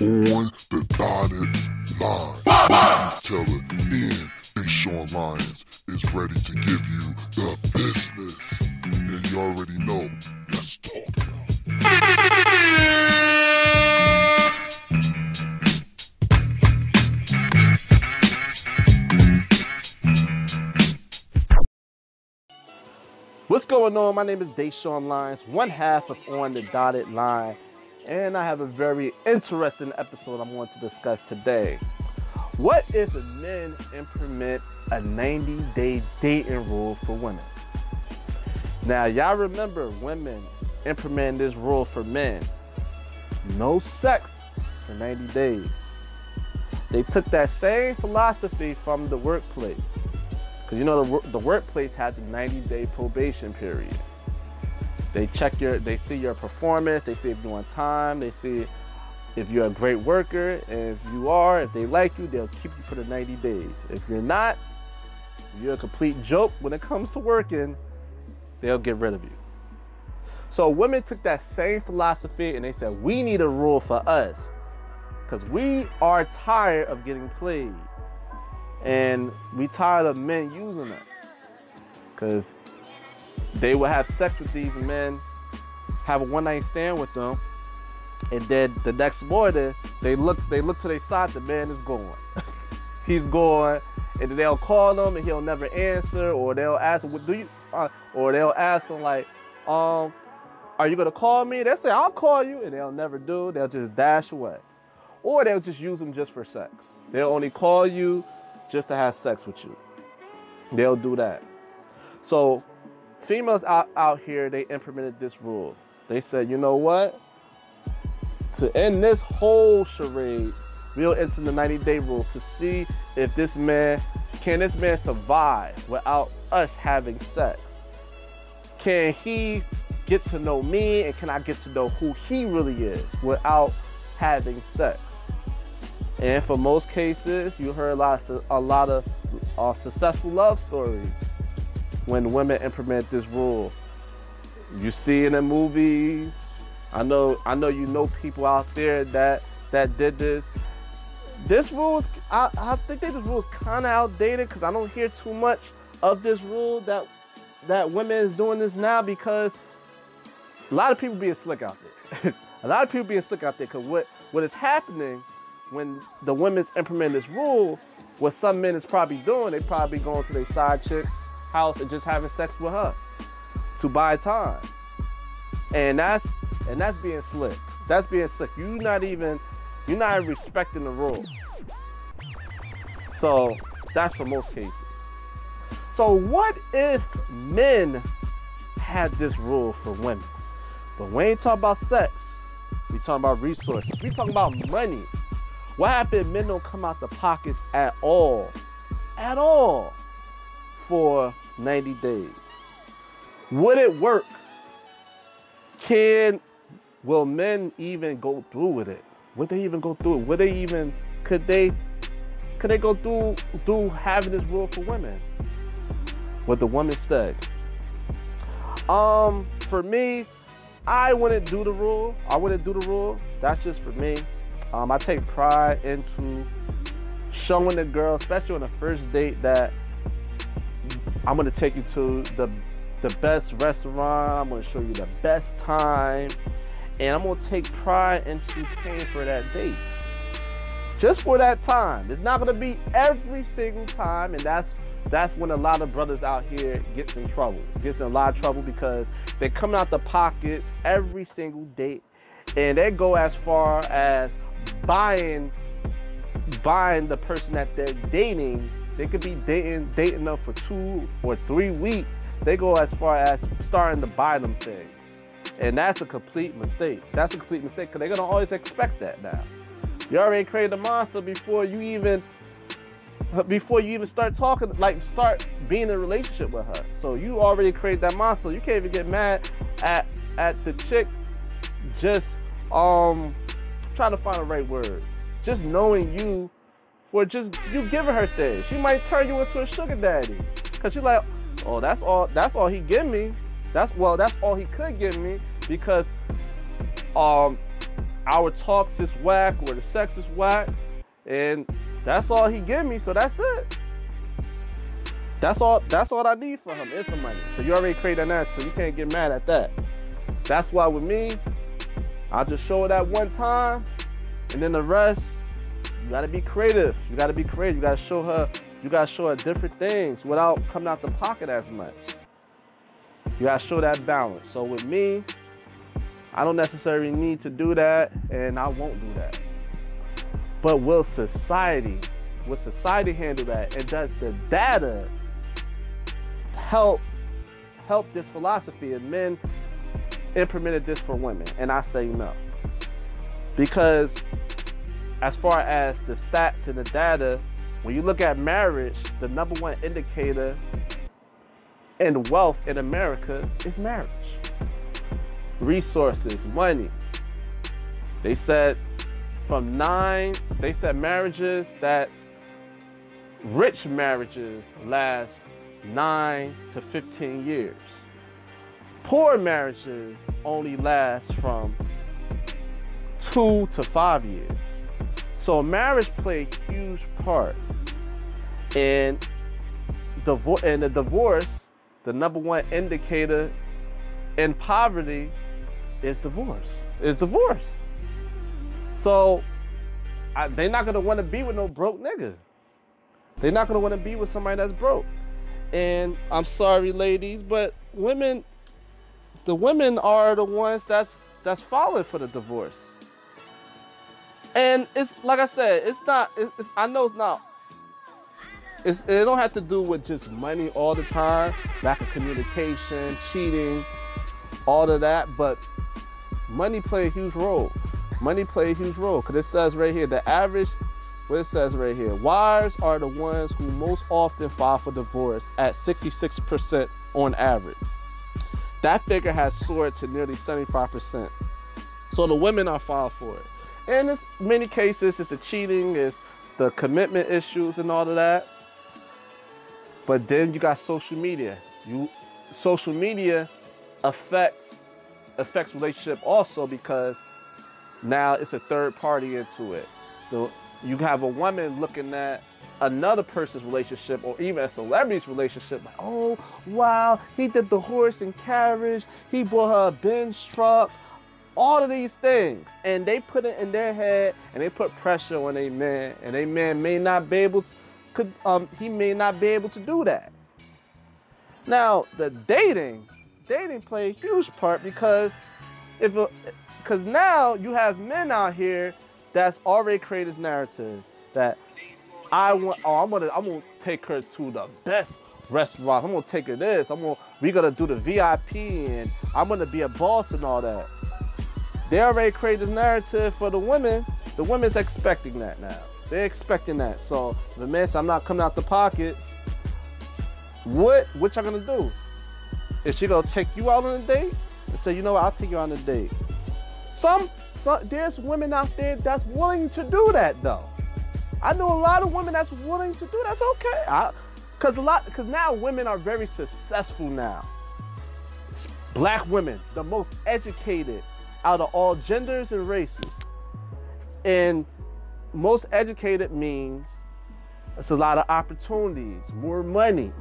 on the dotted line. News teller and Deshaun Lyons is ready to give you the business. And you already know, let's talk now. What's going on? My name is Deshaun Lyons, one half of On the Dotted Line, and I have a very interesting episode I'm going to discuss today. What if men implement a 90 day dating rule for women? Now, y'all remember women implementing this rule for men no sex for 90 days. They took that same philosophy from the workplace. Because you know the, the workplace has a 90 day probation period. They check your, they see your performance, they see if you're on time, they see if you're a great worker, if you are, if they like you, they'll keep you for the 90 days. If you're not, if you're a complete joke when it comes to working, they'll get rid of you. So women took that same philosophy and they said, we need a rule for us because we are tired of getting played and we tired of men using us because they would have sex with these men have a one night stand with them and then the next morning they look they look to their side the man is gone. He's gone and they'll call him and he'll never answer or they'll ask what do you uh, or they'll ask him like um are you gonna call me? They'll say i'll call you and they'll never do they'll just dash away. Or they'll just use them just for sex. They'll only call you just to have sex with you. They'll do that. So females out, out here they implemented this rule. They said you know what? To end this whole charades we'll enter the 90 day rule to see if this man can this man survive without us having sex? Can he get to know me and can i get to know who he really is without having sex? And for most cases you heard a lot of, a lot of uh, successful love stories when women implement this rule you see it in movies I know I know you know people out there that that did this. This rule I, I think that this rule is kind of outdated because I don't hear too much of this rule that that women is doing this now because a lot of people being slick out there. a lot of people being slick out there because what what is happening when the women's implement this rule, what some men is probably doing, they probably going to their side chick's house and just having sex with her to buy time. And that's and that's being slick. That's being slick. You're not even you're not respecting the rules. So that's for most cases. So what if men had this rule for women? But we ain't talking about sex. We talking about resources. We talking about money. What happened men don't come out the pockets at all? At all for 90 days. Would it work? Can will men even go through with it? Would they even go through it? Would they even could they could they go through through having this rule for women? What the woman said. Um, for me, I wouldn't do the rule. I wouldn't do the rule. That's just for me. Um, I take pride into showing the girl, especially on the first date, that I'm gonna take you to the the best restaurant. I'm gonna show you the best time, and I'm gonna take pride into paying for that date. Just for that time. It's not gonna be every single time, and that's that's when a lot of brothers out here gets in trouble. Gets in a lot of trouble because they're coming out the pockets every single date, and they go as far as buying buying the person that they're dating. They could be dating dating them for two or three weeks. They go as far as starting to buy them things. And that's a complete mistake. That's a complete mistake because they're gonna always expect that now. You already created a monster before you even before you even start talking, like start being in a relationship with her. So you already created that monster. You can't even get mad at at the chick just um trying to find the right word. Just knowing you or just you giving her things. She might turn you into a sugar daddy. Cause she's like, oh, that's all that's all he give me. That's well, that's all he could give me because um our talks is whack or the sex is whack, and that's all he give me. So that's it. That's all. That's all I need for him is the money. So you already created that, so you can't get mad at that. That's why with me, I'll just show it that one time, and then the rest, you gotta be creative. You gotta be creative. You gotta show her. You gotta show her different things without coming out the pocket as much. You gotta show that balance. So with me, I don't necessarily need to do that, and I won't do that. But will society, will society handle that? And does the data help help this philosophy? And men implemented this for women, and I say no. Because as far as the stats and the data, when you look at marriage, the number one indicator in wealth in America is marriage. Resources, money. They said from nine, they said marriages that's rich marriages last nine to 15 years. Poor marriages only last from two to five years. So marriage play a huge part in divorce. In the divorce, the number one indicator in poverty is divorce. Is divorce. So I, they're not gonna want to be with no broke nigga. They're not gonna want to be with somebody that's broke. And I'm sorry, ladies, but women, the women are the ones that's that's falling for the divorce. And it's like I said, it's not. It's, I know it's not. It's, it don't have to do with just money all the time, lack of communication, cheating, all of that. But money play a huge role. Money play a huge role because it says right here the average. What it says right here, wives are the ones who most often file for divorce at 66% on average. That figure has soared to nearly 75%. So the women are filed for it. And in many cases, it's the cheating, it's the commitment issues and all of that. But then you got social media. You social media affects affects relationship also because now it's a third party into it. So you have a woman looking at another person's relationship or even a celebrity's relationship like, oh wow, he did the horse and carriage, he bought her a Benz truck, all of these things. And they put it in their head and they put pressure on a man. And a man may not be able to could um he may not be able to do that. Now the dating, dating play a huge part because if because now you have men out here that's already created this narrative that I want oh I'm gonna I'm gonna take her to the best restaurant. I'm gonna take her this. I'm gonna we gonna do the VIP and I'm gonna be a boss and all that. They already created this narrative for the women. The women's expecting that now. They're expecting that. So the said, I'm not coming out the pockets. What what y'all gonna do? Is she gonna take you out on a date and say, you know what, I'll take you on a date? Some, some there's women out there that's willing to do that though. I know a lot of women that's willing to do that's okay. I, Cause a lot, cause now women are very successful now. Black women, the most educated out of all genders and races. And most educated means it's a lot of opportunities, more money.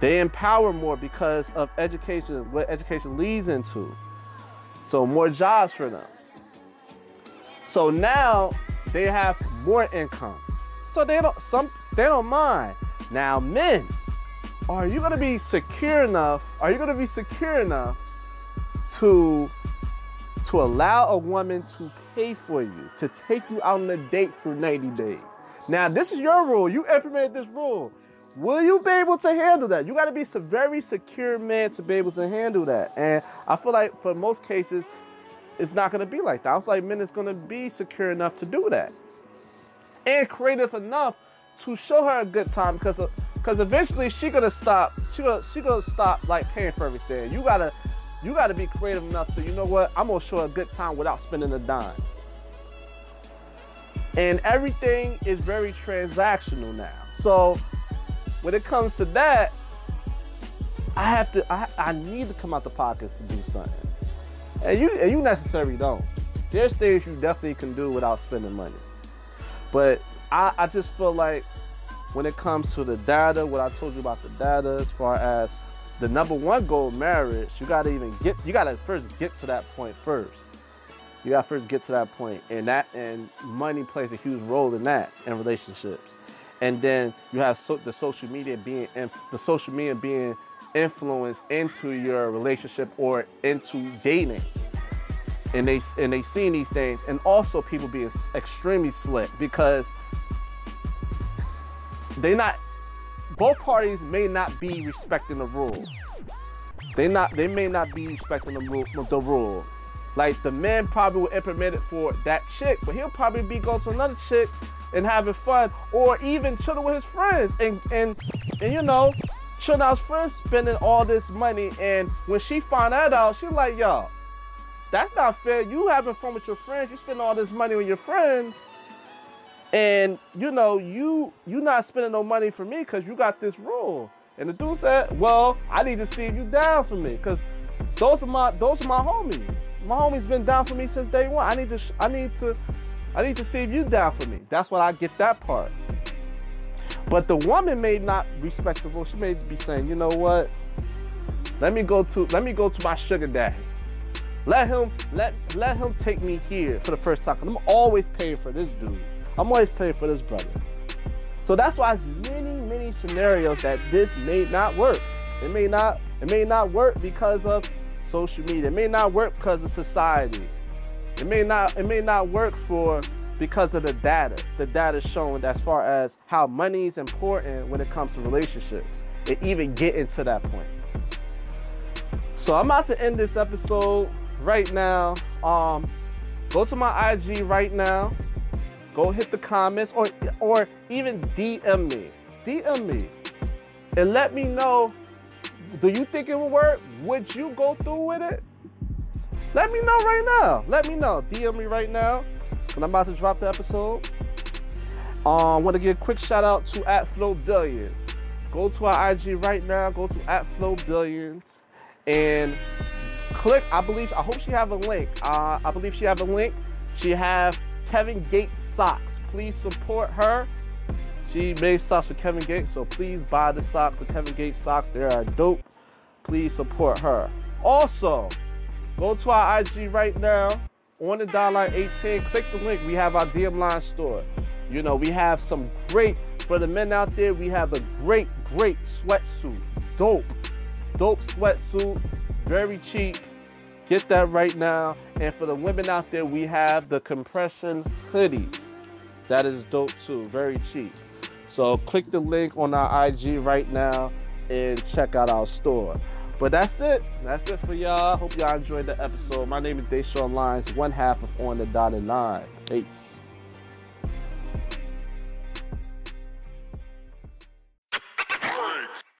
They empower more because of education, what education leads into. So more jobs for them. So now they have more income. So they don't some they don't mind. Now men, are you gonna be secure enough? Are you gonna be secure enough to to allow a woman to pay for you, to take you out on a date for 90 days. Now, this is your rule. You implemented this rule. Will you be able to handle that? You got to be a very secure man to be able to handle that. And I feel like for most cases, it's not going to be like that. I feel like men is going to be secure enough to do that. And creative enough to show her a good time because because eventually she gonna stop she gonna she gonna stop like paying for everything. You gotta you got to be creative enough to, you know what, I'm going to show a good time without spending a dime. And everything is very transactional now. So when it comes to that, I have to, I, I need to come out the pockets to do something. And you, and you necessarily don't. there's things you definitely can do without spending money. But I, I just feel like when it comes to the data, what I told you about the data, as far as the number one goal, marriage, you gotta even get, you gotta first get to that point first. You gotta first get to that point, and that and money plays a huge role in that in relationships. And then you have so, the social media being the social media being influenced into your relationship or into dating and they and they seeing these things, and also people being extremely slick because they not both parties may not be respecting the rule. They not they may not be respecting the rule the rule. Like the man probably will implement it for that chick, but he'll probably be going to another chick and having fun, or even chilling with his friends and and and you know, chilling out his friends spending all this money. And when she find that out, she like, yo, that's not fair. You having fun with your friends, you spend all this money on your friends, and you know you you not spending no money for me because you got this rule. And the dude said, "Well, I need to see you down for me because those are my those are my homies. My homies been down for me since day one. I need to I need to I need to see you down for me. That's what I get that part. But the woman may not respectable. She may be saying, you know what? Let me go to let me go to my sugar daddy. Let him let let him take me here for the first time. I'm always paying for this dude. I'm always paying for this brother. So that's why it's many, many scenarios that this may not work. It may not, it may not work because of social media. It may not work because of society. It may not, it may not work for because of the data. The data showing as far as how money is important when it comes to relationships. And even getting to that point. So I'm about to end this episode right now. Um, go to my IG right now. Go hit the comments or or even DM me. DM me and let me know. Do you think it will work? Would you go through with it? Let me know right now. Let me know. DM me right now. And I'm about to drop the episode. Um, I want to give a quick shout out to at Flow Billions. Go to our IG right now. Go to at Flow Billions and click. I believe. I hope she have a link. Uh, I believe she have a link. She have Kevin Gates socks. Please support her. She made socks for Kevin Gates, so please buy the socks, the Kevin Gates socks. They are dope. Please support her. Also, go to our IG right now on the dollar 18. Click the link. We have our DM line store. You know, we have some great for the men out there. We have a great, great sweatsuit. Dope, dope sweatsuit. Very cheap. Get that right now. And for the women out there, we have the compression hoodies. That is dope too. Very cheap. So click the link on our IG right now and check out our store. But that's it. That's it for y'all. Hope y'all enjoyed the episode. My name is Deshaun Lyons, one half of On the Dotted Line. Peace.